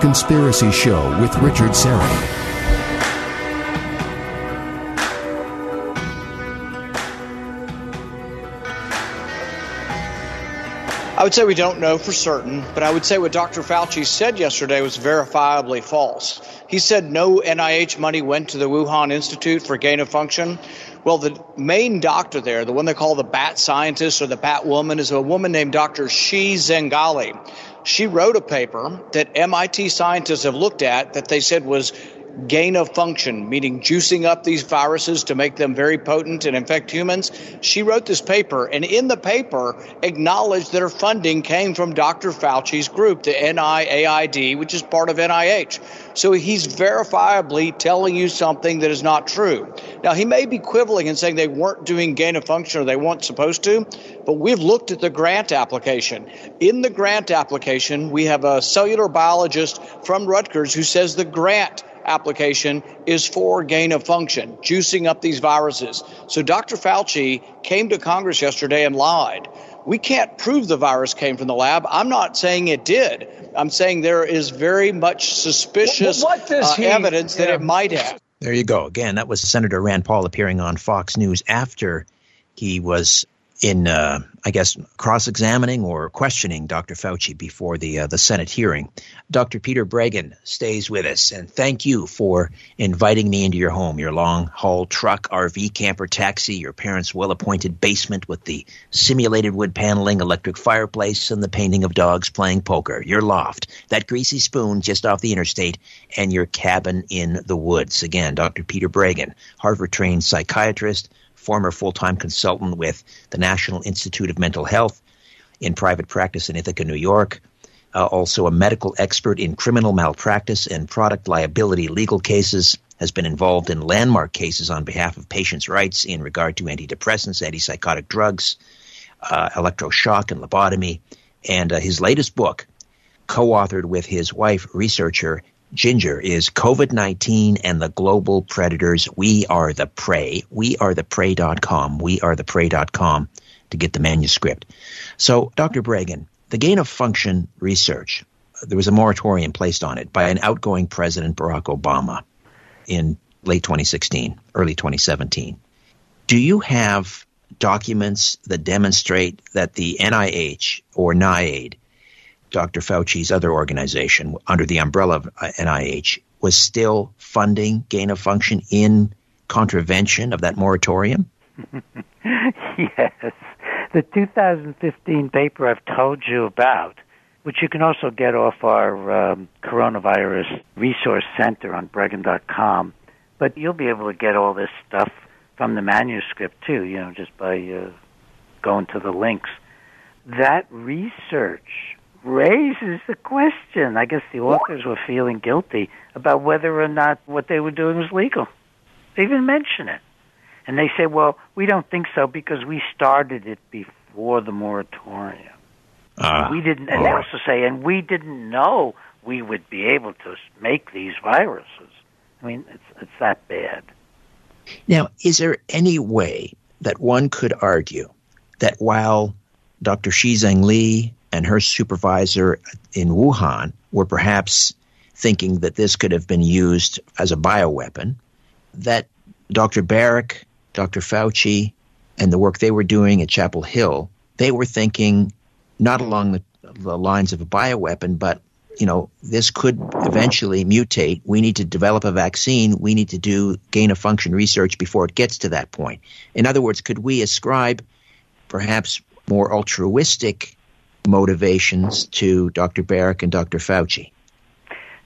Conspiracy Show with Richard Syrett. I would say we don't know for certain, but I would say what Dr. Fauci said yesterday was verifiably false. He said no NIH money went to the Wuhan Institute for gain of function. Well, the main doctor there, the one they call the bat scientist or the bat woman, is a woman named Dr. Shi Zhengli. She wrote a paper that MIT scientists have looked at that they said was gain of function, meaning juicing up these viruses to make them very potent and infect humans. She wrote this paper, and in the paper, acknowledged that her funding came from Dr. Fauci's group, the NIAID, which is part of NIH. So he's verifiably telling you something that is not true. Now, he may be quibbling and saying they weren't doing gain of function or they weren't supposed to, but we've looked at the grant application. In the grant application, we have a cellular biologist from Rutgers who says the grant application is for gain of function, juicing up these viruses. So Dr. Fauci came to Congress yesterday and lied. We can't prove the virus came from the lab. I'm not saying it did. I'm saying there is very much suspicious what, what uh, he, evidence yeah. that it might have. There you go. Again, that was Senator Rand Paul appearing on Fox News after he was in, uh, I guess, cross-examining or questioning Dr. Fauci before the uh, the Senate hearing. Dr. Peter Breggin stays with us, and thank you for inviting me into your home, your long-haul truck, RV, camper, taxi, your parents' well-appointed basement with the simulated wood paneling, electric fireplace, and the painting of dogs playing poker, your loft, that greasy spoon just off the interstate, and your cabin in the woods. Again, Dr. Peter Breggin, Harvard-trained psychiatrist former full time consultant with the National Institute of Mental Health in private practice in Ithaca, New York. Uh, also, a medical expert in criminal malpractice and product liability legal cases, has been involved in landmark cases on behalf of patients' rights in regard to antidepressants, antipsychotic drugs, uh, electroshock, and lobotomy. And uh, his latest book, co authored with his wife, researcher Ginger is COVID 19 and the global predators. We are the prey. We are the prey.com. We are the prey.com to get the manuscript. So, Dr. Breggin, the gain of function research, there was a moratorium placed on it by an outgoing President Barack Obama in late 2016, early 2017. Do you have documents that demonstrate that the NIH or NIAID Dr. Fauci's other organization under the umbrella of NIH was still funding gain of function in contravention of that moratorium? yes. The 2015 paper I've told you about, which you can also get off our um, coronavirus resource center on Breggin.com, but you'll be able to get all this stuff from the manuscript too, you know, just by uh, going to the links. That research raises the question. I guess the authors were feeling guilty about whether or not what they were doing was legal. They even mention it. And they say, well, we don't think so because we started it before the moratorium. Uh, we didn't, and they also say, and we didn't know we would be able to make these viruses. I mean, it's, it's that bad. Now, is there any way that one could argue that while Dr. Shi Zheng Li and her supervisor in Wuhan were perhaps thinking that this could have been used as a bioweapon, that Dr. Baric, Dr. Fauci, and the work they were doing at Chapel Hill, they were thinking not along the, the lines of a bioweapon, but you know, this could eventually mutate. We need to develop a vaccine. We need to do gain of function research before it gets to that point. In other words, could we ascribe perhaps more altruistic motivations to Dr. Baric and Dr. Fauci?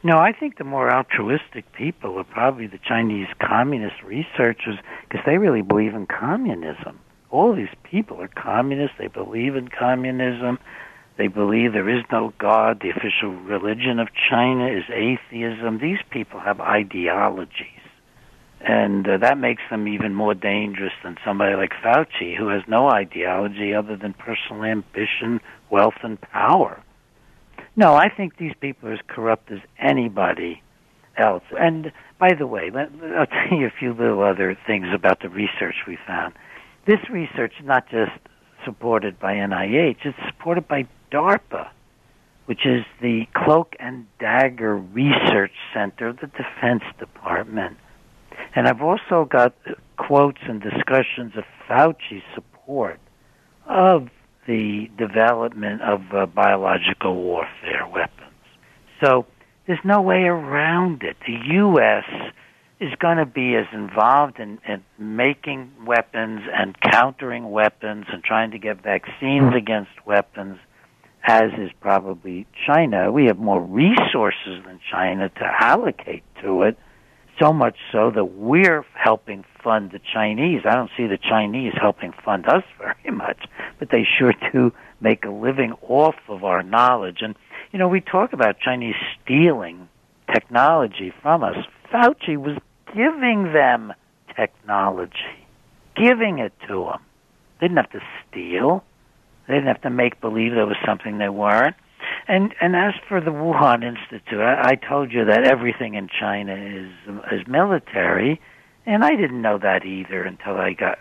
No, I think the more altruistic people are probably the Chinese communist researchers because they really believe in communism. All these people are communists. They believe in communism. They believe there is no God. The official religion of China is atheism. These people have ideologies. And uh, that makes them even more dangerous than somebody like Fauci, who has no ideology other than personal ambition, wealth, and power. No, I think these people are as corrupt as anybody else. And by the way, let, I'll tell you a few little other things about the research we found. This research is not just supported by NIH, it's supported by DARPA which is the Cloak and Dagger Research Center of the Defense Department. And I've also got quotes and discussions of Fauci's support of the development of uh, biological warfare weapons. So there's no way around it. The U.S. is going to be as involved in, in making weapons and countering weapons and trying to get vaccines against weapons as is probably China. We have more resources than China to allocate to it, so much so that we're helping fund the Chinese. I don't see the Chinese helping fund us very much, but they sure do make a living off of our knowledge. And, you know, we talk about Chinese stealing technology from us. Fauci was giving them technology, giving it to them. They didn't have to steal. They didn't have to make believe there was something they weren't. And and as for the Wuhan Institute, I, I told you that everything in China is is military, and I didn't know that either until I got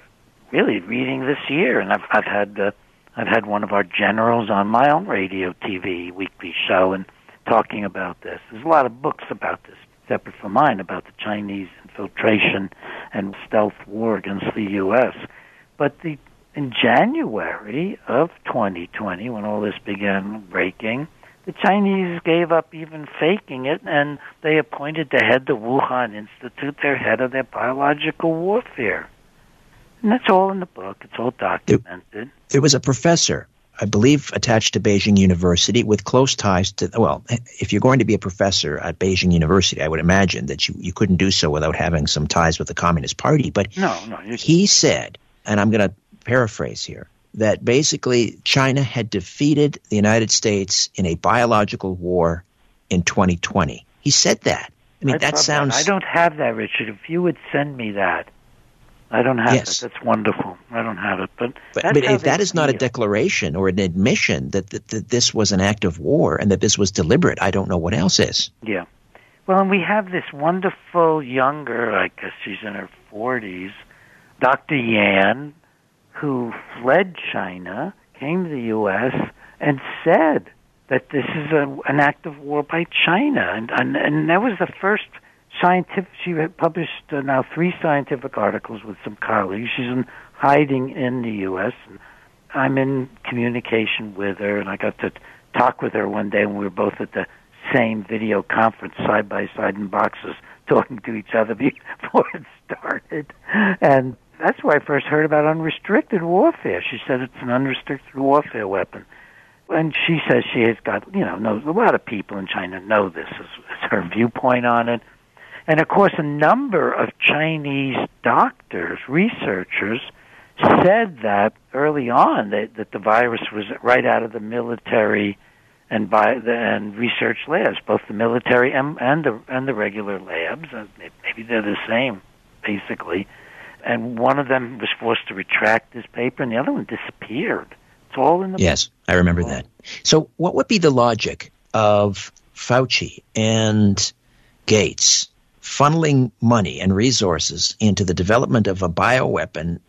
really reading this year. And I've I've had uh, I've had one of our generals on my own radio TV weekly show and talking about this. There's a lot of books about this, separate from mine, about the Chinese infiltration and stealth war against the U.S. But the in January of 2020, when all this began breaking, the Chinese gave up even faking it, and they appointed the head the Wuhan Institute their head of their biological warfare. And that's all in the book. It's all documented. There was a professor, I believe, attached to Beijing University with close ties to, well, if you're going to be a professor at Beijing University, I would imagine that you, you couldn't do so without having some ties with the Communist Party. But no, no, he said, and I'm going to paraphrase here, that basically China had defeated the United States in a biological war in 2020. He said that. I mean, I that sounds. I don't have that, Richard. If you would send me that, I don't have yes. it. That's wonderful. I don't have it, but but, but if that is not a declaration or an admission that, that that this was an act of war and that this was deliberate, I don't know what else is. Yeah. Well, and we have this wonderful younger, I guess she's in her forties, Dr. Yan, who fled China, came to the U.S., and said that this is a, an act of war by China, and, and and that was the first scientific. She published uh, now three scientific articles with some colleagues. She's in hiding in the U.S. And I'm in communication with her, and I got to talk with her one day when we were both at the same video conference, side by side in boxes, talking to each other before it started, and that's where I first heard about unrestricted warfare. She said it's an unrestricted warfare weapon. And she says she has got, you know, knows a lot of people in China know this is, is her viewpoint on it. And of course, a number of Chinese doctors, researchers, said that early on that, that the virus was right out of the military and by the and research labs, both the military and, and the and the regular labs. Maybe they're the same, basically and one of them was forced to retract his paper, and the other one disappeared. It's all in the yes. I remember that. So, what would be the logic of Fauci and Gates funneling money and resources into the development of a bioweapon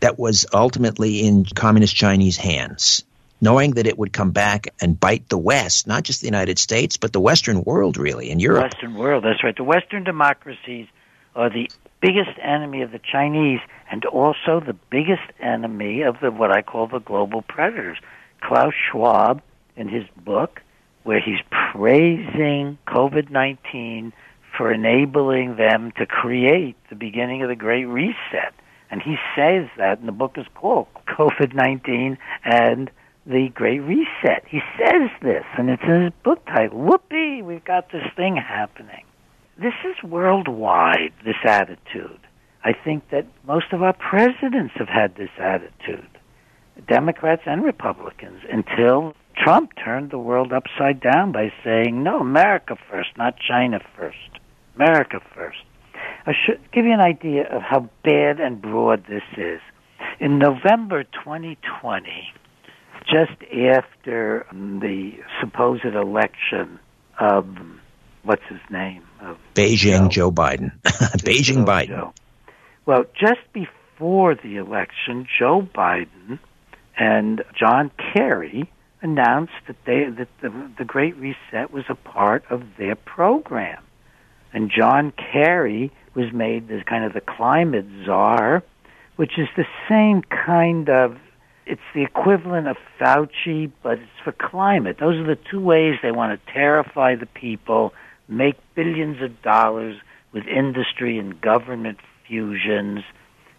that was ultimately in communist Chinese hands? knowing that it would come back and bite the West, not just the United States, but the Western world, really, in Europe. Western world, that's right. The Western democracies are the biggest enemy of the Chinese and also the biggest enemy of the what I call the global predators. Klaus Schwab in his book where he's praising COVID-19 for enabling them to create the beginning of the great reset. And he says that and the book is called COVID-19 and the Great Reset. He says this, and it's in his book title. Whoopee, we've got this thing happening this is worldwide, this attitude. I think that most of our presidents have had this attitude, Democrats and Republicans, until Trump turned the world upside down by saying, no, America first, not China first. America first. I should give you an idea of how bad and broad this is. In November 2020, just after the supposed election of what's his name? Of Beijing Joe, Joe Biden. Beijing Biden. Joe. Well, just before the election, Joe Biden and John Kerry, announced that they that the, the Great Reset was a part of their program, and John Kerry was made the kind of the climate czar, which is the same kind of it's the equivalent of Fauci, but it's for climate. Those are the two ways they want to terrify the people, make billions of dollars with industry and government fusions,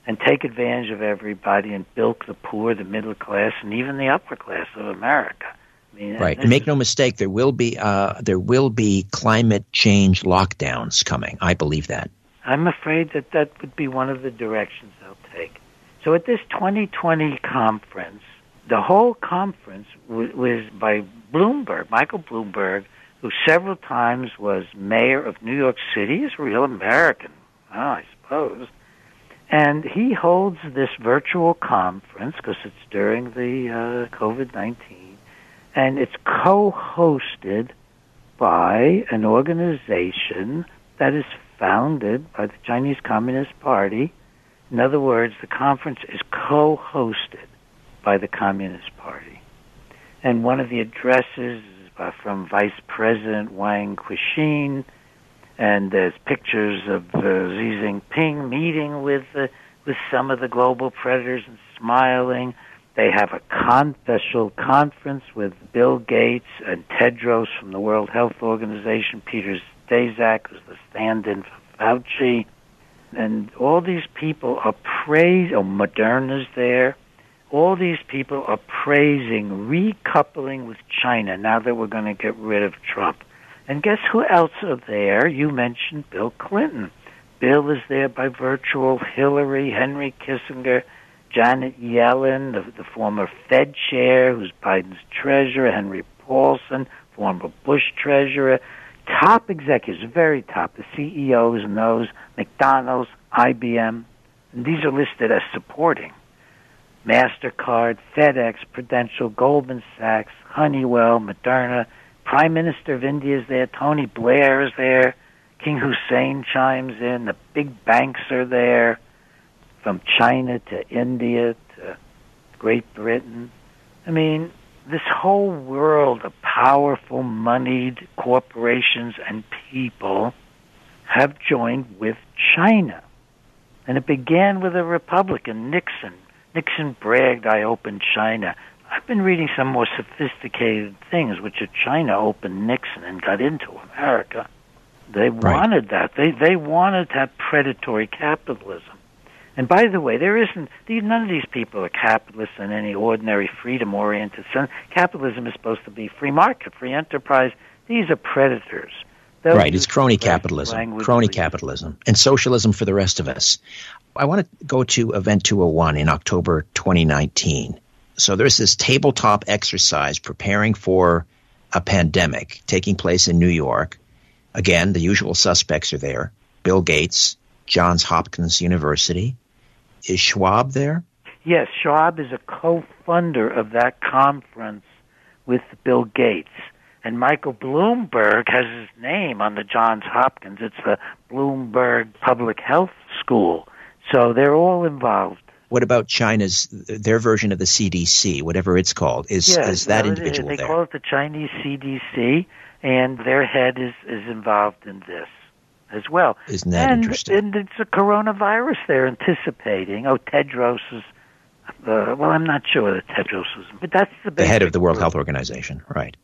and take advantage of everybody and bilk the poor, the middle class, and even the upper class of America. I mean, right. And make no mistake, there will be uh, there will be climate change lockdowns coming. I believe that. I'm afraid that that would be one of the directions. So at this 2020 conference, the whole conference was, was by Bloomberg, Michael Bloomberg, who several times was mayor of New York City. He's a real American, I suppose. And he holds this virtual conference because it's during the uh, COVID 19, and it's co hosted by an organization that is founded by the Chinese Communist Party. In other words, the conference is co hosted by the Communist Party. And one of the addresses is from Vice President Wang Qishan, and there's pictures of uh, Xi Jinping meeting with uh, with some of the global predators and smiling. They have a con- special conference with Bill Gates and Tedros from the World Health Organization, Peter Daszak, who's the stand-in for Fauci, and all these people are praising. Oh, Moderna's there. All these people are praising recoupling with China now that we're going to get rid of Trump. And guess who else are there? You mentioned Bill Clinton. Bill is there by virtual Hillary, Henry Kissinger, Janet Yellen, the, the former Fed chair, who's Biden's treasurer, Henry Paulson, former Bush treasurer, top executives, very top, the CEOs and those, McDonald's, IBM, and these are listed as supporting. MasterCard, FedEx, Prudential, Goldman Sachs, Honeywell, Moderna, Prime Minister of India is there, Tony Blair is there, King Hussein chimes in, the big banks are there, from China to India to Great Britain. I mean, this whole world of powerful, moneyed corporations and people have joined with China. And it began with a Republican, Nixon. Nixon bragged, I opened China. I've been reading some more sophisticated things, which are China opened Nixon and got into America. They right. wanted that. They they wanted to have predatory capitalism. And by the way, there isn't these, none of these people are capitalists in any ordinary freedom-oriented sense. Capitalism is supposed to be free market, free enterprise. These are predators. Those right, it's crony capitalism, crony capitalism, and socialism for the rest of us. I want to go to Event 201 in October 2019. So there's this tabletop exercise preparing for a pandemic taking place in New York. Again, the usual suspects are there Bill Gates, Johns Hopkins University. Is Schwab there? Yes, Schwab is a co funder of that conference with Bill Gates. And Michael Bloomberg has his name on the Johns Hopkins. It's the Bloomberg Public Health School. So they're all involved. What about China's their version of the CDC, whatever it's called? Is yes, is that individual they there? call it the Chinese CDC, and their head is is involved in this as well. Isn't that and, interesting? And it's a coronavirus they're anticipating. Oh, Tedros is. Uh, well, I'm not sure that Tedros is, but that's the the head of the World Health Organization, right?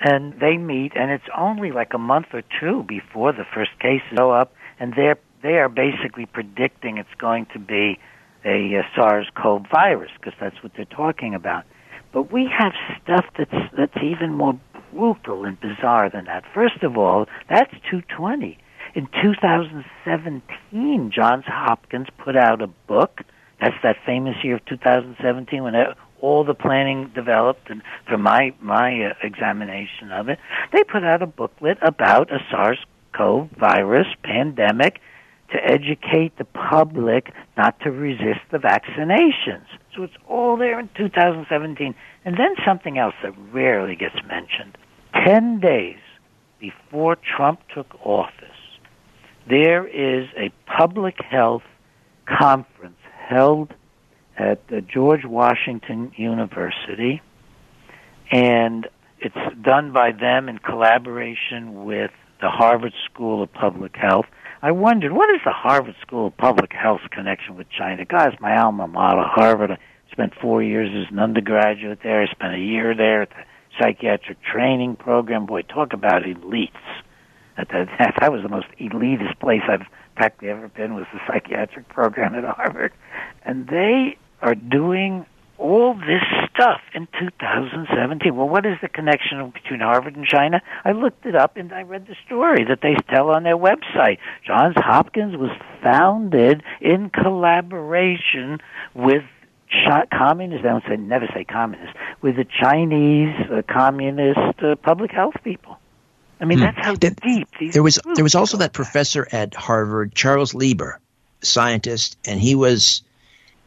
And they meet, and it's only like a month or two before the first cases go up, and they're they are basically predicting it's going to be a, a SARS-CoV virus because that's what they're talking about. But we have stuff that's that's even more brutal and bizarre than that. First of all, that's 220. In 2017, Johns Hopkins put out a book. That's that famous year of 2017 when all the planning developed, and for my my uh, examination of it, they put out a booklet about a SARS-CoV virus pandemic to educate the public not to resist the vaccinations. So it's all there in 2017. And then something else that rarely gets mentioned. Ten days before Trump took office, there is a public health conference held at the George Washington University, and it's done by them in collaboration with the Harvard School of Public Health. I wondered, what is the Harvard School of Public Health connection with China? Guys, my alma mater, Harvard. I spent four years as an undergraduate there. I spent a year there at the psychiatric training program. Boy, talk about elites. That, that, that was the most elitist place I've practically ever been was the psychiatric program at Harvard. And they are doing all this stuff in 2017. Well, what is the connection between Harvard and China? I looked it up and I read the story that they tell on their website. Johns Hopkins was founded in collaboration with communists. I don't say never say communist with the Chinese uh, communist uh, public health people. I mean, hmm. that's how deep these. There was there was also that professor at Harvard, Charles Lieber, scientist, and he was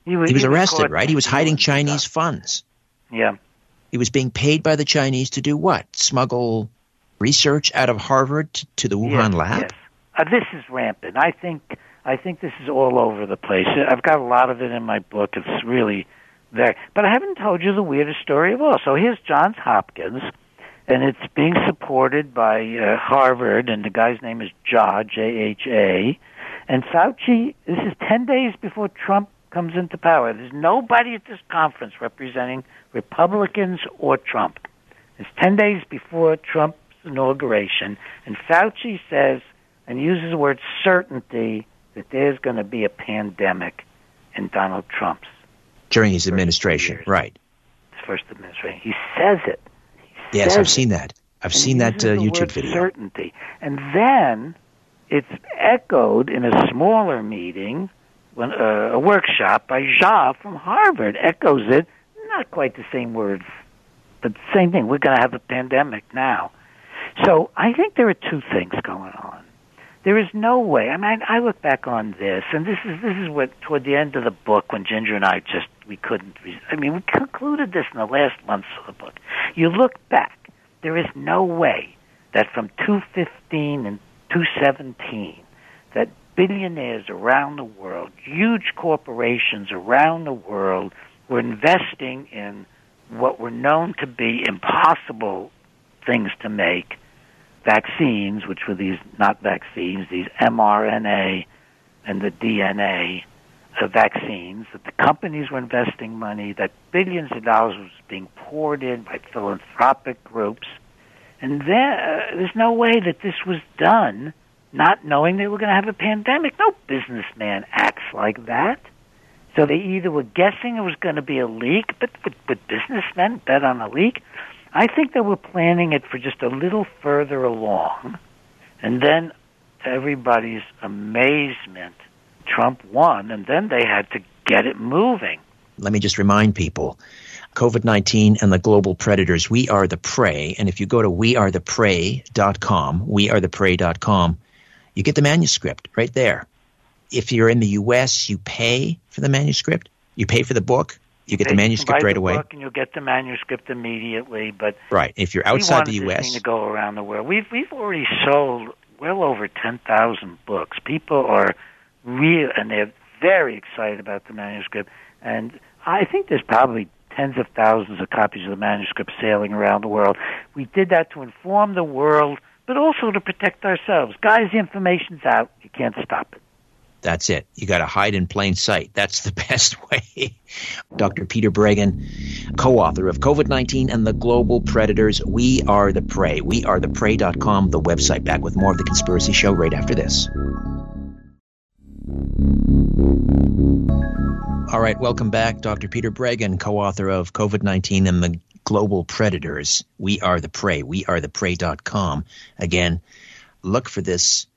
he was, he was he arrested, was right? He was hiding Chinese stuff. funds. Yeah. He was being paid by the Chinese to do what? Smuggle research out of Harvard to, to the Wuhan yes, lab? Yes. Uh, this is rampant. I think I think this is all over the place. I've got a lot of it in my book. It's really there. But I haven't told you the weirdest story of all. So here's Johns Hopkins, and it's being supported by uh, Harvard, and the guy's name is Jha, J-H-A. And Fauci, this is 10 days before Trump comes into power. There's nobody at this conference representing Republicans or Trump. It's 10 days before Trump's inauguration, and Fauci says and uses the word certainty that there's going to be a pandemic in Donald Trump's during his administration, right? His first administration. He says it. Yes, I've seen that. I've seen that uh, YouTube video. Certainty, and then it's echoed in a smaller meeting when, uh, a workshop by Jha from Harvard echoes it. Not quite the same words, but the same thing. We're going to have a pandemic now. So I think there are two things going on. There is no way. I mean, I look back on this, and this is this is what toward the end of the book when Ginger and I just we couldn't. I mean, we concluded this in the last months of the book. You look back. There is no way that from 215 and 217 that billionaires around the world, huge corporations around the world, were investing in what were known to be impossible things to make vaccines, which were these not vaccines, these mRNA and the DNA uh, vaccines, that the companies were investing money, that billions of dollars was being poured in by philanthropic groups. And there, uh, there's no way that this was done not knowing they were going to have a pandemic. No businessman acts like that. So they either were guessing it was going to be a leak, but would, would businessmen bet on a leak? I think they were planning it for just a little further along. And then, to everybody's amazement, Trump won, and then they had to get it moving. Let me just remind people COVID 19 and the global predators. We are the prey. And if you go to wearetheprey.com, wearetheprey.com, you get the manuscript right there. If you're in the U.S., you pay for the manuscript. You pay for the book. You get the manuscript right the away. Book and you'll get the manuscript immediately. But right, if you're outside the U.S., to go around the world. We've we've already sold well over ten thousand books. People are real, and they're very excited about the manuscript. And I think there's probably tens of thousands of copies of the manuscript sailing around the world. We did that to inform the world but also to protect ourselves. Guys, the information's out. You can't stop it. That's it. You got to hide in plain sight. That's the best way. Dr. Peter Breggin, co author of COVID 19 and the Global Predators. We are the prey. We are the prey.com, the website. Back with more of the Conspiracy Show right after this. All right, welcome back. Dr. Peter Breggin, co author of COVID 19 and the global predators. We are the prey. We are the prey.com. Again, look for this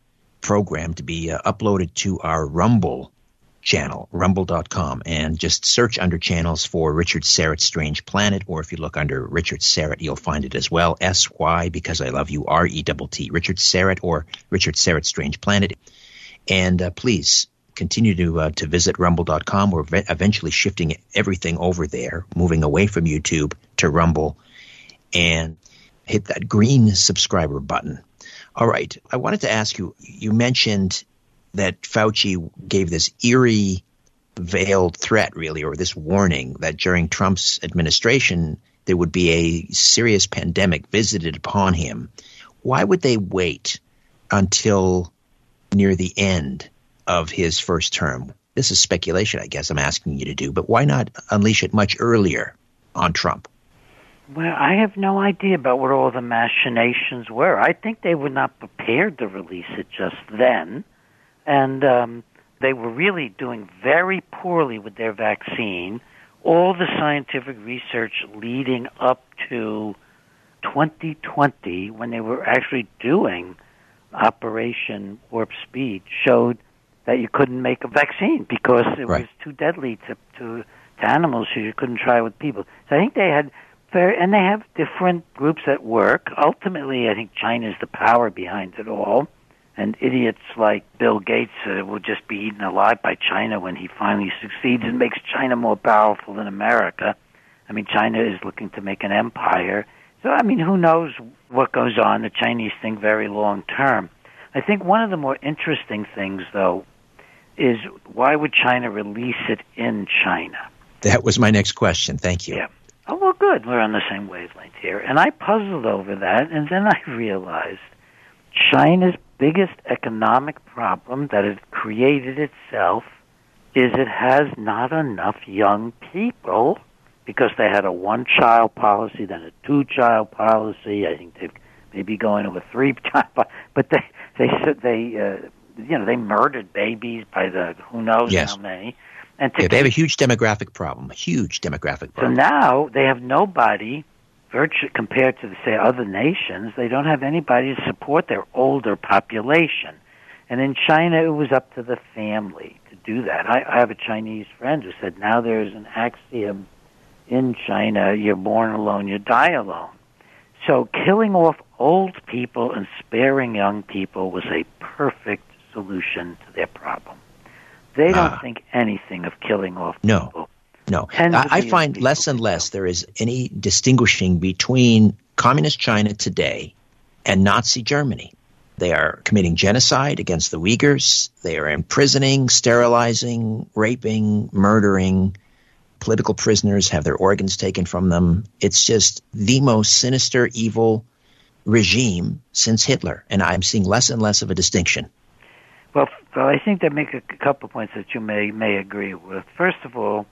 program to be uh, uploaded to our Rumble channel, rumble.com, and just search under channels for Richard Syrett's Strange Planet, or if you look under Richard Syrett, you'll find it as well. S Y, because I love you, R E T T, Richard Syrett or Richard Syrett's Strange Planet. And uh, please continue to uh, to visit rumble.com. We're eventually shifting everything over there, moving away from YouTube to Rumble, and hit that green subscriber button. All right, I wanted to ask you. You mentioned that Fauci gave this eerie, veiled threat, really, or this warning that during Trump's administration there would be a serious pandemic visited upon him, why would they wait until near the end of his first term? This is speculation, I guess I'm asking you to do, but why not unleash it much earlier on Trump? Well, I have no idea about what all the machinations were. I think they were not prepared to release it just then. And um, they were really doing very poorly with their vaccine. All the scientific research leading up to 2020, when they were actually doing Operation Warp Speed, showed that you couldn't make a vaccine because it right. was too deadly to, to to animals, so you couldn't try it with people. So I think they had fair, and they have different groups at work. Ultimately, I think China is the power behind it all and idiots like Bill Gates uh, will just be eaten alive by China when he finally succeeds and makes China more powerful than America. I mean, China is looking to make an empire. So, I mean, who knows what goes on? The Chinese think very long term. I think one of the more interesting things, though, is why would China release it in China? That was my next question. Thank you. Yeah. Oh, well, good. We're on the same wavelength here. And I puzzled over that, and then I realized China's biggest economic problem that it created itself is it has not enough young people because they had a one child policy, then a two child policy. I think they may be going to a three child, but they they said they uh, you know they murdered babies by the who knows yes. how many. And yeah, they have a huge demographic problem, a huge demographic problem. So now they have nobody virtue compared to say other nations, they don't have anybody to support their older population. And in China, it was up to the family to do that. I, I have a Chinese friend who said now there's an axiom in China: you're born alone, you die alone. So killing off old people and sparing young people was a perfect solution to their problem. They don't uh, think anything of killing off no. people. No, I, I find less and less there is any distinguishing between communist China today and Nazi Germany. They are committing genocide against the Uyghurs. They are imprisoning, sterilizing, raping, murdering. Political prisoners have their organs taken from them. It's just the most sinister, evil regime since Hitler. And I'm seeing less and less of a distinction. Well, well I think that make a couple points that you may may agree with. First of all,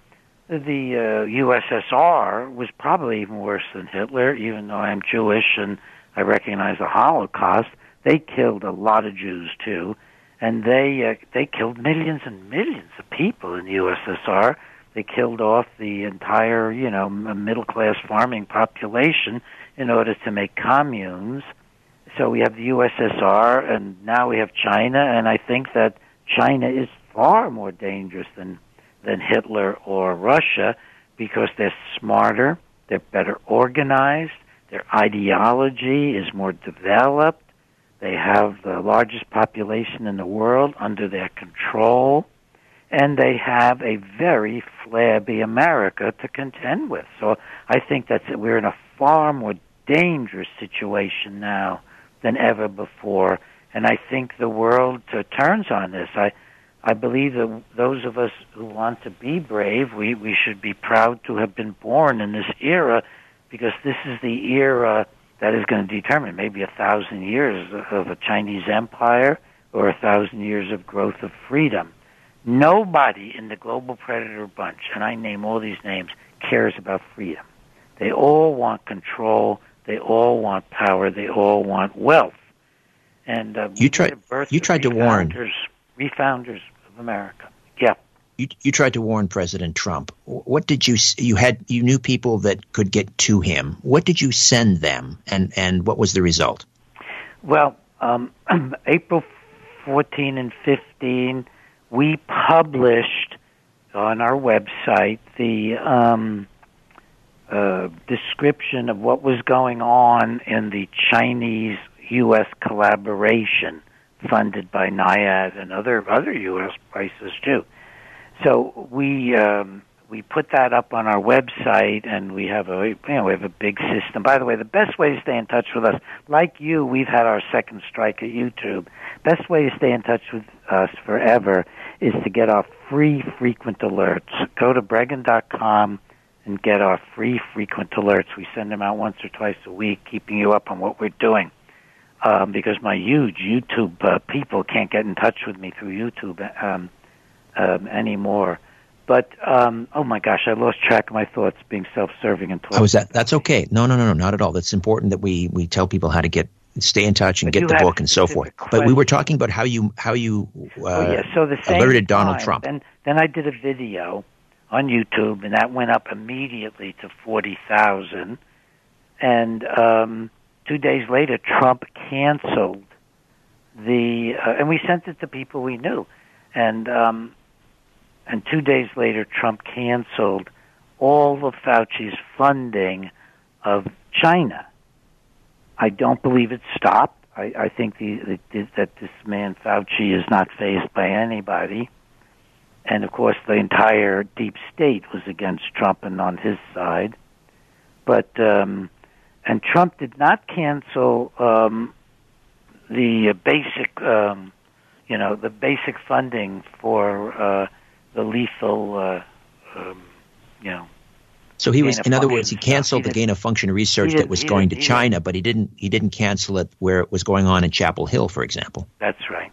the uh, USSR was probably even worse than Hitler, even though I'm Jewish and I recognize the Holocaust. They killed a lot of Jews too, and they uh, they killed millions and millions of people in the USSR. They killed off the entire, you know, middle class farming population in order to make communes. So we have the USSR, and now we have China, and I think that China is far more dangerous than than Hitler or Russia because they're smarter, they're better organized, their ideology is more developed, they have the largest population in the world under their control, and they have a very flabby America to contend with. So I think that we're in a far more dangerous situation now than ever before, and I think the world uh, turns on this. I I believe that those of us who want to be brave, we, we should be proud to have been born in this era because this is the era that is going to determine maybe a thousand years of a Chinese empire or a thousand years of growth of freedom. Nobody in the global predator bunch, and I name all these names, cares about freedom. They all want control. They all want power. They all want wealth. And uh, you tried. You tried to warn. Refounders of America. Yeah. You, you tried to warn President Trump. What did you you had you knew people that could get to him. What did you send them, and and what was the result? Well, um, April fourteen and fifteen, we published on our website the um, description of what was going on in the Chinese U.S. collaboration funded by NIAID and other other U.S. places too. So we um, we put that up on our website, and we have a you know we have a big system. By the way, the best way to stay in touch with us, like you, we've had our second strike at YouTube. Best way to stay in touch with us forever is to get our free frequent alerts. Go to Breggin.com and get our free frequent alerts. We send them out once or twice a week, keeping you up on what we're doing. Um, because my huge YouTube uh, people can't get in touch with me through YouTube um, um, anymore. But um, oh my gosh, I lost track of my thoughts being self-serving and. Oh, is that that's okay? No, no, no, no, not at all. That's important that we we tell people how to get stay in touch and But get the book and so forth. But we were talking about how you how you uh, oh yeah, so the same alerted Donald time, Trump. Then then I did a video on YouTube, and that went up immediately to forty thousand. And um, two days later, Trump canceled the, uh, and we sent it to people we knew, and um, and two days later, Trump canceled all of Fauci's funding of China. I don't believe it stopped. I, I think the, the, that this man Fauci is not faced by anybody, and of course the entire deep state was against Trump and on his side. But um, and Trump did not cancel um, the uh, basic, um, you know, the basic funding for uh, the lethal, uh, um, you know, So he was, in other words, he canceled He the gain of function research that was going to China, but he didn't he didn't cancel it where it was going on in Chapel Hill, for example. That's right.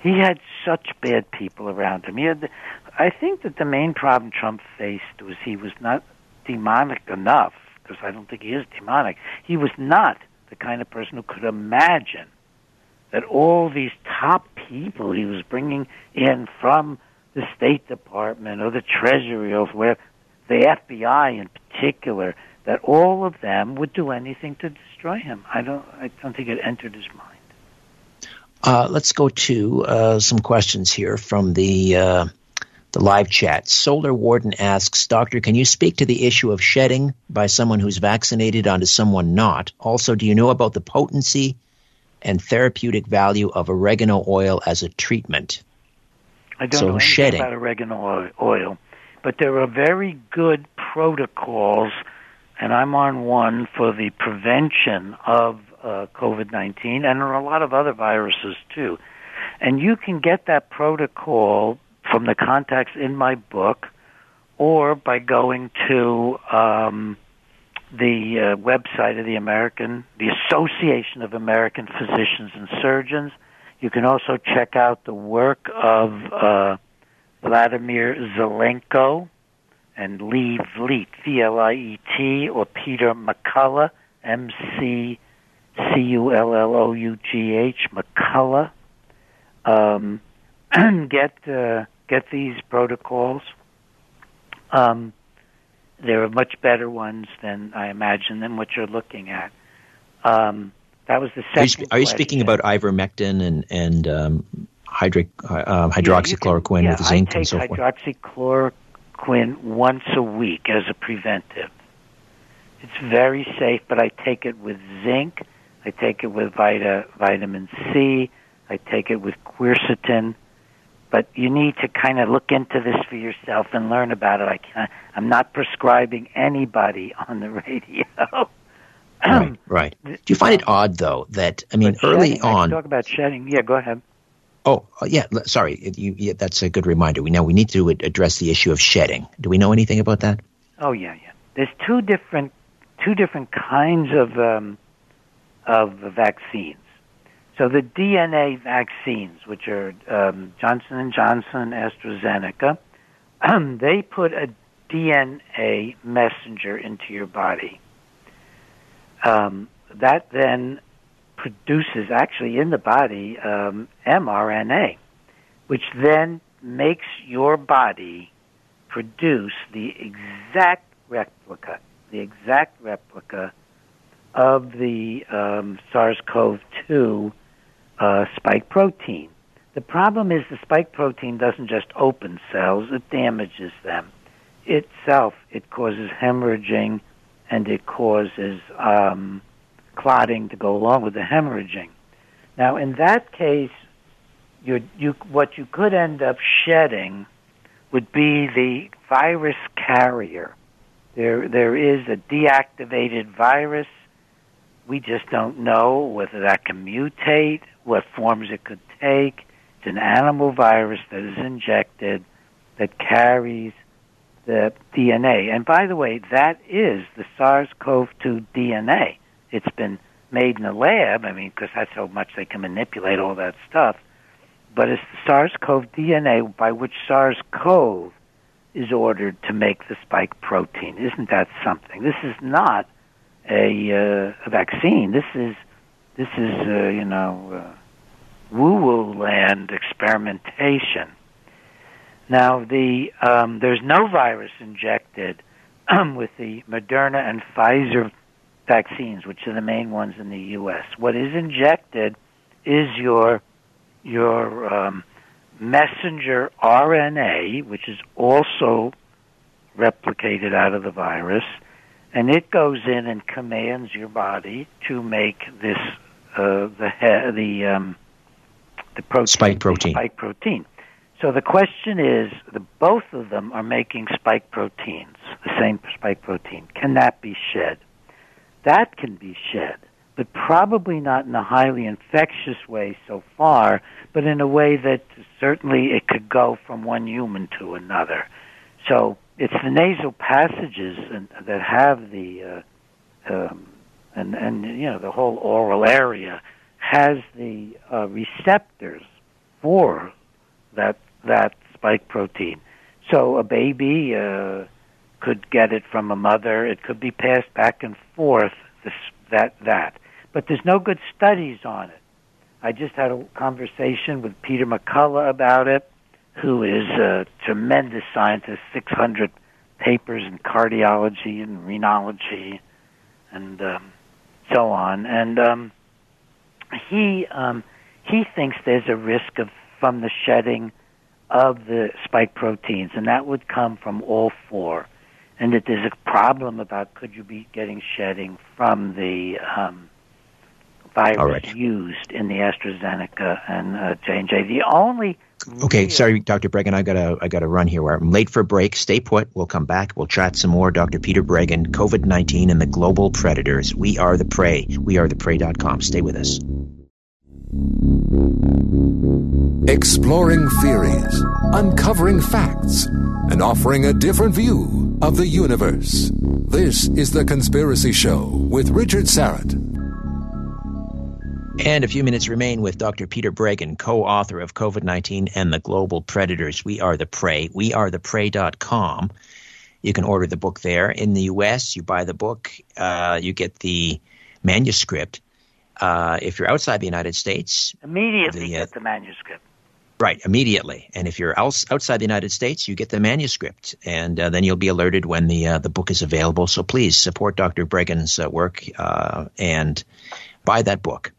He had such bad people around him. He had, I think that the main problem Trump faced was he was not demonic enough, because I don't think he is demonic. He was not the kind of person who could imagine that all these top people he was bringing in from the State Department or the Treasury or where the FBI in particular, that all of them would do anything to destroy him. I don't. I don't think it entered his mind. Uh, let's go to uh, some questions here from the uh, the live chat. Solar Warden asks, Doctor, can you speak to the issue of shedding by someone who's vaccinated onto someone not? Also, do you know about the potency and therapeutic value of oregano oil as a treatment? I don't So know anything shedding. about oregano oil- oil, but there are very good protocols, and I'm on one for the prevention of uh, COVID 19, and a lot of other viruses too. And you can get that protocol from the contacts in my book or by going to um, the uh, website of the American, the Association of American Physicians and Surgeons. You can also check out the work of uh, Vladimir Zelenko and Lee Vliet, V-L-I-E-T, or Peter McCullough, M-C-C-U-L-L-O-U-G-H, McCullough. Um, get uh, get these protocols. Um, there are much better ones than I imagine than what you're looking at. Um, that was the Are you, second. sp- are you speaking about ivermectin and and um, hydric, uh, hydroxychloroquine yeah, with zinc and so forth? hydroxychloroquine once a week as a preventive. It's very safe, but I take it with zinc. I take it with vita, vitamin C. I take it with quercetin. But you need to kind of look into this for yourself and learn about it. I can't, I'm not prescribing anybody on the radio. right, right. Do you find it odd though that I mean But early shedding, on? talk about shedding. Yeah, go ahead. Oh, uh, yeah. Sorry, you, yeah, that's a good reminder. We now we need to address the issue of shedding. Do we know anything about that? Oh yeah, yeah. There's two different two different kinds of um, of vaccines. So the DNA vaccines, which are um, Johnson and Johnson, AstraZeneca, they put a DNA messenger into your body. Um, that then produces, actually in the body, um, mRNA, which then makes your body produce the exact replica, the exact replica of the um, SARS-CoV-2 uh, spike protein. The problem is the spike protein doesn't just open cells; it damages them. Itself, it causes hemorrhaging, and it causes um, clotting to go along with the hemorrhaging. Now, in that case, you what you could end up shedding would be the virus carrier. There there is a deactivated virus. We just don't know whether that can mutate, what forms it could take. It's an animal virus that is injected that carries the DNA. And by the way, that is the SARS-CoV-2 DNA. It's been made in a lab. I mean, because that's how much they can manipulate all that stuff. But it's the SARS-CoV DNA by which SARS-CoV is ordered to make the spike protein. Isn't that something? This is not a, uh, a vaccine. This is this is uh, you know uh, woo-woo land experimentation. Now, the um, there's no virus injected with the Moderna and Pfizer vaccines, which are the main ones in the U.S. What is injected is your your um, messenger RNA, which is also replicated out of the virus, and it goes in and commands your body to make this uh, the the um, the protein, spike protein. Spike protein. So the question is, the, both of them are making spike proteins, the same spike protein. Can that be shed? That can be shed, but probably not in a highly infectious way so far, but in a way that certainly it could go from one human to another. So it's the nasal passages that have the, uh, um, and, and you know, the whole oral area has the uh, receptors for that that spike protein. So a baby uh, could get it from a mother. It could be passed back and forth. This, that that, but there's no good studies on it. I just had a conversation with Peter McCullough about it, who is a tremendous scientist, 600 papers in cardiology and renology, and um, so on. And um, he um, he thinks there's a risk of from the shedding of the spike proteins, and that would come from all four. And that there's a problem about could you be getting shedding from the um, virus right. used in the AstraZeneca and uh, J and J. The only Okay, real- sorry, Dr. Breggin, I gotta I gotta run here. I'm late for a break. Stay put. We'll come back. We'll chat some more. Dr. Peter Breggin, COVID nineteen and the global predators. We are the prey. We are the prey.com. Stay with us. Exploring theories, uncovering facts, and offering a different view of the universe. This is The Conspiracy Show with Richard Syrett. And a few minutes remain with Dr. Peter Breggin, co-author of COVID-19 and the Global Predators. We are the prey. We are the prey.com. You can order the book there. In the U.S., you buy the book, uh, you get the manuscript. Uh, if you're outside the United States, immediately the, uh, get the manuscript. Right, immediately. And if you're else, outside the United States, you get the manuscript, and uh, then you'll be alerted when the uh, the book is available. So please support Dr. Breggin's uh, work uh, and buy that book.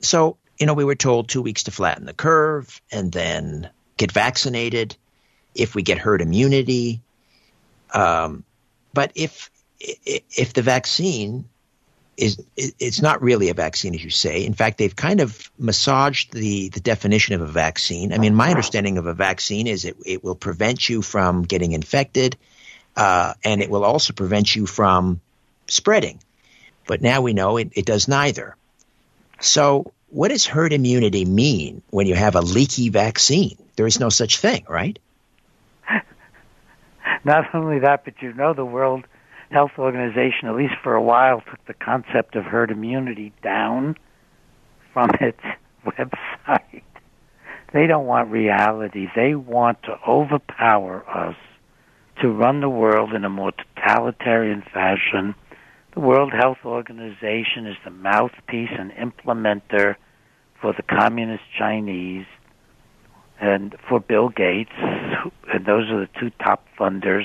So you know, we were told two weeks to flatten the curve, and then get vaccinated if we get herd immunity. Um, but if if the vaccine is it's not really a vaccine, as you say. In fact, they've kind of massaged the, the definition of a vaccine. I mean, my understanding of a vaccine is it, it will prevent you from getting infected, uh, and it will also prevent you from spreading. But now we know it, it does neither. So, what does herd immunity mean when you have a leaky vaccine? There is no such thing, right? Not only that, but you know the World Health Organization, at least for a while, took the concept of herd immunity down from its website. They don't want reality. They want to overpower us to run the world in a more totalitarian fashion. The World Health Organization is the mouthpiece and implementer for the Communist Chinese and for Bill Gates, and those are the two top funders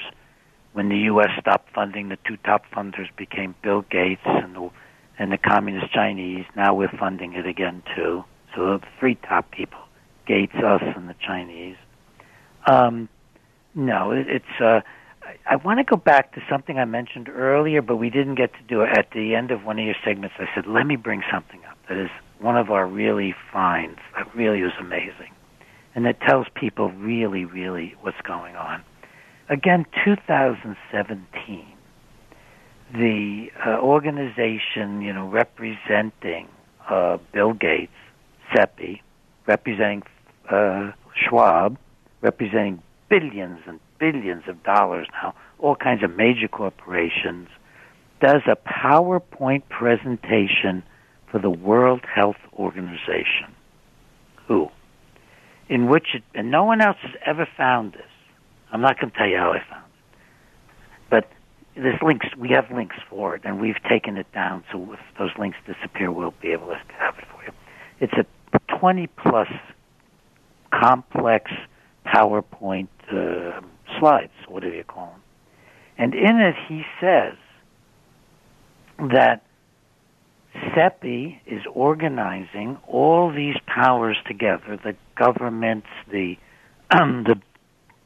when the U.S. stopped funding, the two top funders became Bill Gates and the, and the Communist Chinese. Now we're funding it again too. So the three top people: Gates, us, and the Chinese. Um, no, it, it's. Uh, I, want to go back to something I mentioned earlier, but we didn't get to do it at the end of one of your segments. I said, let me bring something up that is one of our really finds that really was amazing, and that tells people really, really what's going on again, 2017, the uh, organization, you know, representing uh, Bill Gates, CEPI, representing uh, Schwab, representing billions and billions of dollars now, all kinds of major corporations, does a PowerPoint presentation for the World Health Organization. Who? In which it, and no one else has ever found this. I'm not going to tell you how I found it. But there's links. We have links for it, and we've taken it down. So if those links disappear, we'll be able to have it for you. It's a 20 plus complex PowerPoint uh, slides, whatever you call them. And in it, he says that CEPI is organizing all these powers together, the governments, the, um, the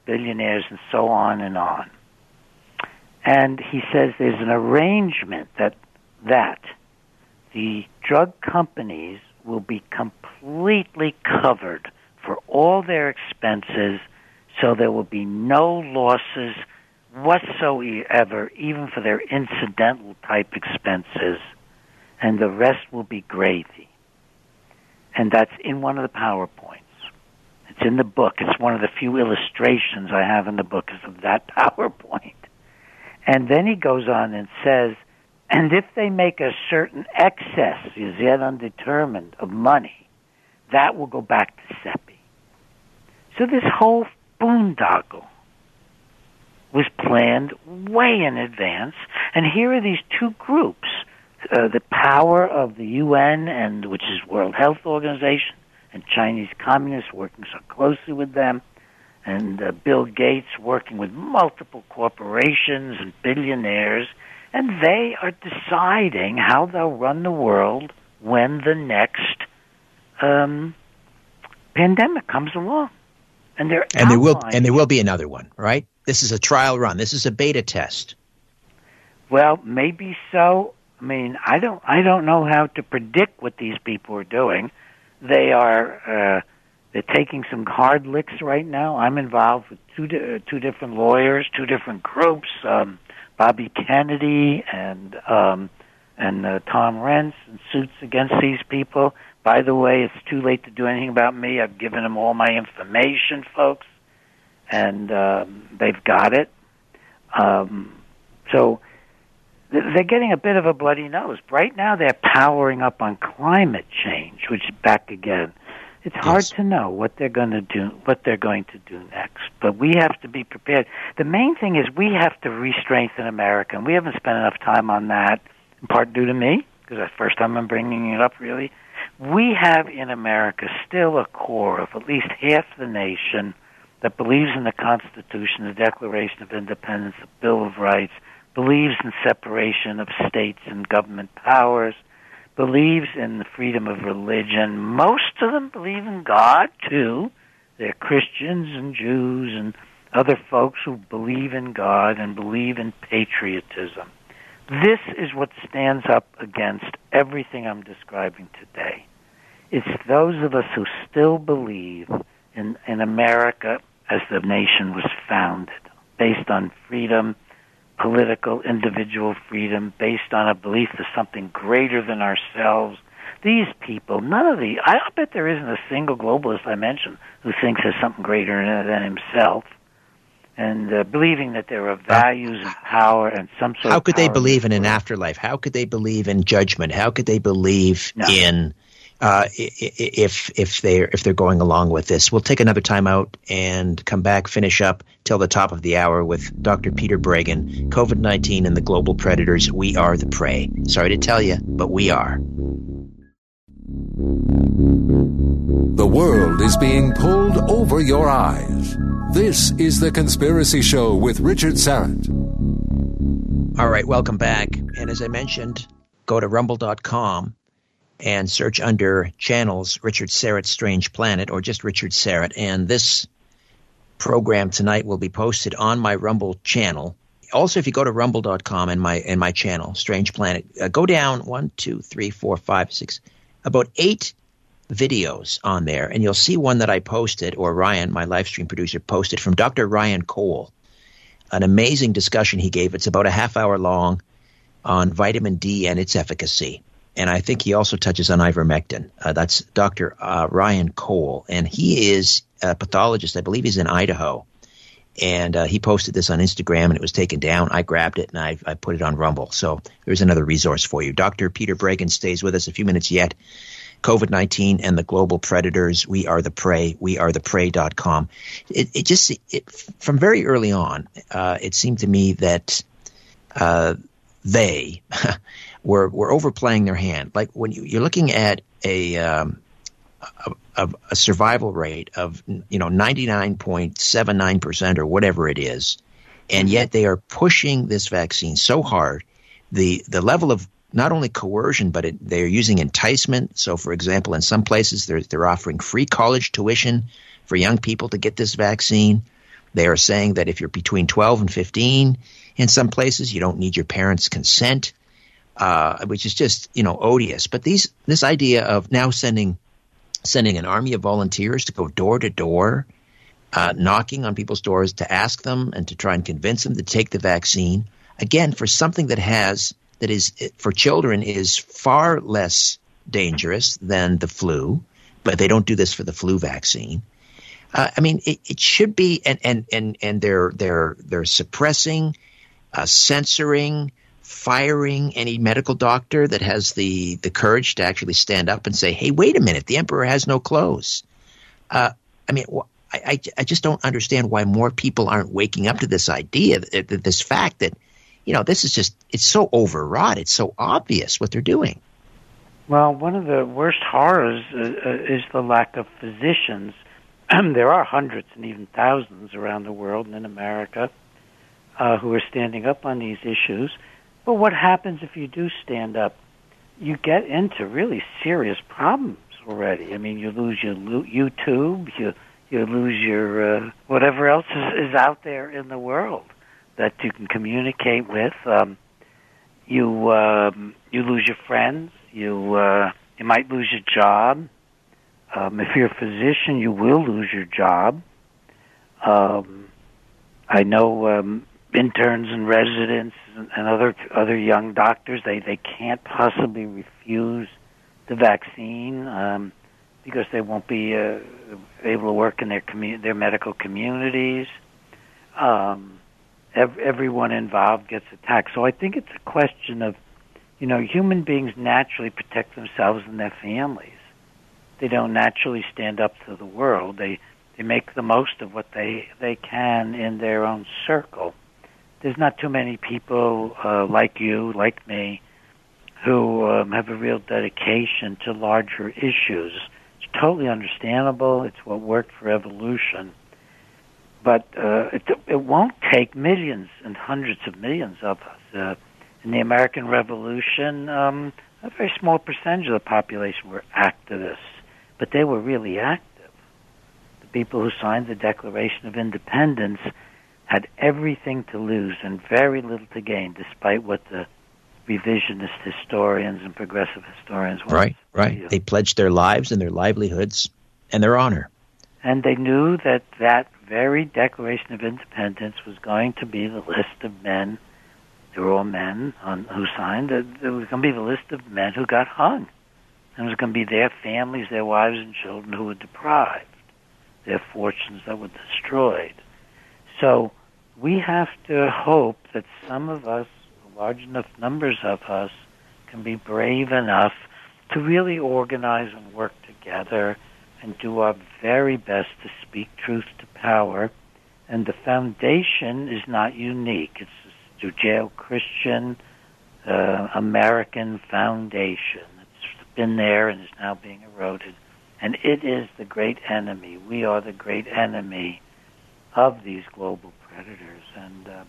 billionaires, and so on and on. And he says there's an arrangement that, that the drug companies will be completely covered for all their expenses, so there will be no losses whatsoever, even for their incidental type expenses, and the rest will be gravy. And that's in one of the PowerPoints. It's in the book. It's one of the few illustrations I have in the book is of that PowerPoint. And then he goes on and says, and if they make a certain excess, is yet undetermined, of money, that will go back to CEPI. So this whole boondoggle was planned way in advance, and here are these two groups: uh, the power of the UN, and which is World Health Organization, and Chinese communists working so closely with them, and uh, Bill Gates working with multiple corporations and billionaires, and they are deciding how they'll run the world when the next um, pandemic comes along and they're and there will and there will be another one, right? This is a trial run. This is a beta test. Well, maybe so. I mean, I don't I don't know how to predict what these people are doing. They are uh, they're taking some hard licks right now. I'm involved with two di- two different lawyers, two different groups, um, Bobby Kennedy and um, and uh, Tom Renz, in suits against these people. By the way, it's too late to do anything about me. I've given them all my information, folks, and um, they've got it. Um, so they're getting a bit of a bloody nose. Right now, they're powering up on climate change, which is back again. It's hard yes. to know what they're going to do, what they're going to do next. But we have to be prepared. The main thing is we have to re-strengthen America, and we haven't spent enough time on that. In part due to me, because that's the first time I'm bringing it up, really we have in America still a core of at least half the nation that believes in the Constitution, the Declaration of Independence, the Bill of Rights, believes in separation of states and government powers, believes in the freedom of religion. Most of them believe in God, too. They're Christians and Jews and other folks who believe in God and believe in patriotism. This is what stands up against everything I'm describing today. It's those of us who still believe in, in America as the nation was founded, based on freedom, political, individual freedom, based on a belief there's something greater than ourselves. These people, none of the, I bet there isn't a single globalist I mentioned who thinks there's something greater than himself and uh, believing that there are values and power and some sort how could they believe in an afterlife? How could they believe in judgment? How could they believe no. in uh, if if they're if they're going along with this? We'll take another time out and come back finish up till the top of the hour with dr peter breggin covid-19 and the global predators. We are the prey. Sorry to tell you but we are. The world is being pulled over your eyes this is The Conspiracy Show with Richard Syrett. All right, welcome back. And as I mentioned, go to rumble.com and search under channels Richard Syrett's Strange Planet or just Richard Syrett. And this program tonight will be posted on my Rumble channel. Also, if you go to rumble.com and my and my channel, Strange Planet, uh, go down one, two, three, four, five, six, about eight videos on there, and you'll see one that I posted, or Ryan, my live stream producer, posted from Dr. Ryan Cole. An amazing discussion he gave. It's about a half hour long on vitamin D and its efficacy. And I think he also touches on ivermectin. Uh, that's Dr. Uh, Ryan Cole, and he is a pathologist. I believe he's in Idaho. and uh, he posted this on Instagram, and it was taken down. I grabbed it and I, I put it on Rumble. So there's another resource for you. Dr. Peter Breggin stays with us a few minutes yet. COVID 19 and the global predators. We are the prey. We are the prey.com. It, it just, it, from very early on, uh, it seemed to me that uh, they were, were overplaying their hand. Like when you, you're looking at a, um, a, a, survival rate of you know 99.79 percent or whatever it is, and yet they are pushing this vaccine so hard. The the level of not only coercion, but it, they're using enticement. So, for example, in some places, they're, they're offering free college tuition for young people to get this vaccine. They are saying that if you're between 12 and 15, in some places, you don't need your parents' consent, uh, which is just you know odious. But these this idea of now sending sending an army of volunteers to go door to door, uh, knocking on people's doors to ask them and to try and convince them to take the vaccine. Again, for something that has that is for children is far less dangerous than the flu, but they don't do this for the flu vaccine. Uh, I mean, it, it, should be, and and and and they're they're they're suppressing, uh, censoring, firing any medical doctor that has the the courage to actually stand up and say, "Hey, wait a minute, the emperor has no clothes." Uh, I mean, I, I I just don't understand why more people aren't waking up to this idea, this fact that you know, this is just, it's so overwrought. It's so obvious what they're doing. Well, one of the worst horrors uh, uh is the lack of physicians. there are hundreds and even thousands around the world and in America uh, who are standing up on these issues. But what happens if you do stand up? You get into really serious problems already. I mean, you lose your YouTube, you you lose your uh, whatever else is, is out there in the world that you can communicate with. Um, you um, you lose your friends. You uh, you might lose your job. Um, if you're a physician, you will lose your job. Um, I know um, interns and residents and, other other young doctors. They they can't possibly refuse the vaccine um, because they won't be uh, able to work in their commu- their medical communities. Um, ev- everyone involved gets attacked. So I think it's a question of, you know, human beings naturally protect themselves and their families. They don't naturally stand up to the world. They they make the most of what they they can in their own circle. There's not too many people uh, like you, like me, who um, have a real dedication to larger issues. It's totally understandable. It's what worked for evolution but uh, it, it won't take millions and hundreds of millions of us. Uh, in the American Revolution, um, a very small percentage of the population were activists, but they were really active. The people who signed the Declaration of Independence had everything to lose and very little to gain, despite what the revisionist historians and progressive historians want. Right, right. They pledged their lives and their livelihoods and their honor. And they knew that that very Declaration of Independence was going to be the list of men. They were all men on, who signed. It, was going to be the list of men who got hung. And it was going to be their families, their wives and children who were deprived, their fortunes that were destroyed. So we have to hope that some of us, large enough numbers of us, can be brave enough to really organize and work together and do our very best to speak truth to power. And the foundation is not unique. It's the Judeo-Christian uh, American foundation. It's been there and is now being eroded. And it is the great enemy. We are the great enemy of these global predators. And um,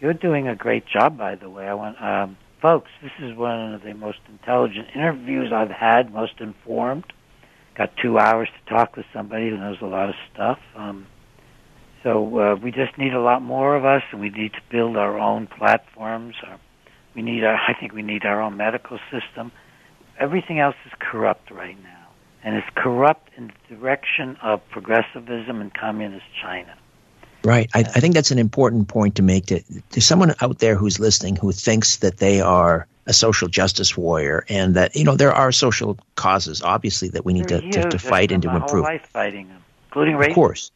you're doing a great job, by the way. I want, um, folks, this is one of the most intelligent interviews I've had, most informed got two hours to talk with somebody who knows a lot of stuff. Um, so uh, we just need a lot more of us, and we need to build our own platforms. Our, we need, our, I think, we need our own medical system. Everything else is corrupt right now, and it's corrupt in the direction of progressivism and communist China. Right. I, I think that's an important point to make. To, to someone out there who's listening who thinks that they are a social justice warrior, and that you know there are social causes, obviously, that we need to, to, to, fight and to improve. Whole life fighting them, including race. Of course,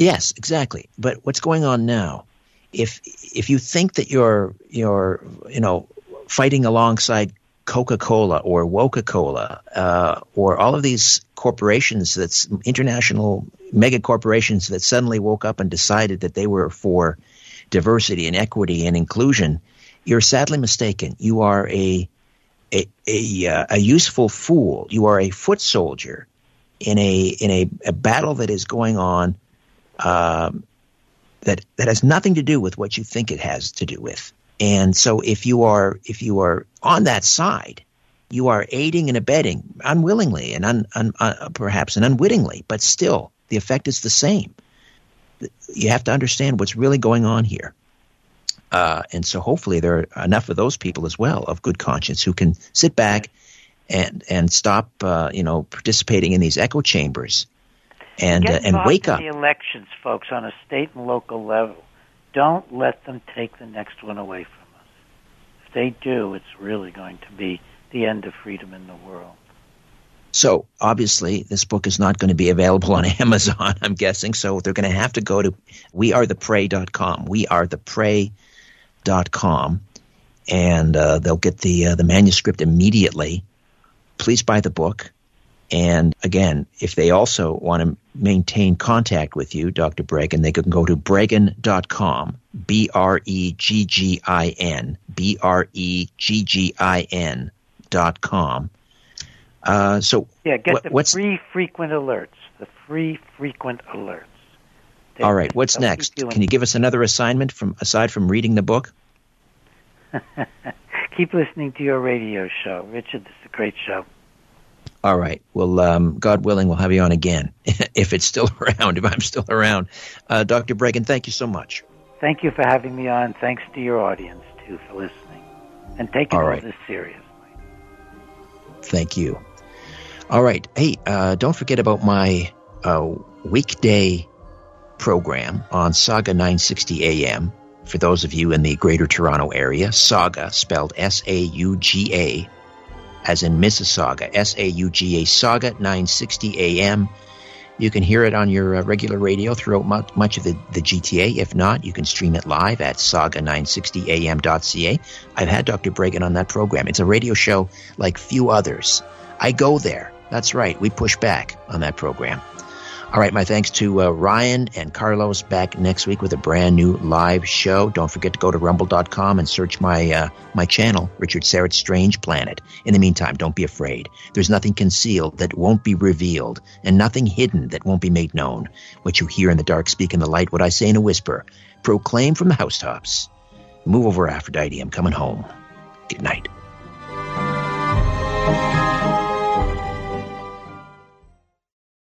Yes, exactly. But what's going on now? If if you think that you're you're you know fighting alongside Coca Cola or Woca Cola uh, or all of these corporations that's international mega corporations that suddenly woke up and decided that they were for diversity and equity and inclusion, you're sadly mistaken. You are a a a, uh, a useful fool. You are a foot soldier in a in a, a battle that is going on um, that that has nothing to do with what you think it has to do with. And so, if you are if you are on that side, you are aiding and abetting unwillingly and un, un, uh, perhaps and unwittingly, but still the effect is the same. You have to understand what's really going on here. Uh, and so, hopefully, there are enough of those people as well of good conscience who can sit back and and stop, uh, you know, participating in these echo chambers and uh, and wake up. The elections, folks, on a state and local level. Don't let them take the next one away from us. If they do, it's really going to be the end of freedom in the world. So obviously, this book is not going to be available on Amazon. I'm guessing. So they're going to have to go to wearetheprey.com. We are the wearetheprey.com. Wearetheprey.com, and uh, they'll get the uh, the manuscript immediately. Please buy the book. And again, if they also want to maintain contact with you, Dr. Breggin, they can go to breggin.com, B R E G G I N, B R E G G I N dot com. Uh, so yeah, get the free frequent alerts. The free frequent alerts. They, all right, what's next? Can you give us another assignment from aside from reading the book? Keep listening to your radio show, Richard. This is a great show. All right. Well, um, God willing, we'll have you on again if it's still around, if I'm still around. Uh, Dr. Breggin, thank you so much. Thank you for having me on. Thanks to your audience, too, for listening and taking all, right. all this seriously. Thank you. All right. Hey, uh, don't forget about my uh, weekday program on Sauga 960 AM. For those of you in the greater Toronto area, Sauga, spelled S A U G A, as in Mississauga, S A U G A, Sauga 960 AM. You can hear it on your uh, regular radio throughout much, much of the, the, GTA. If not, you can stream it live at sauga960am.ca. I've had Dr. Breggin on that program. It's a radio show like few others. I go there. That's right. We push back on that program. All right, my thanks to uh, Ryan and Carlos back next week with a brand new live show. Don't forget to go to rumble.com and search my uh, my channel, Richard Syrett's Strange Planet. In the meantime, don't be afraid. There's nothing concealed that won't be revealed, and nothing hidden that won't be made known. What you hear in the dark, speak in the light. What I say in a whisper, proclaim from the housetops. Move over, Aphrodite. I'm coming home. Good night.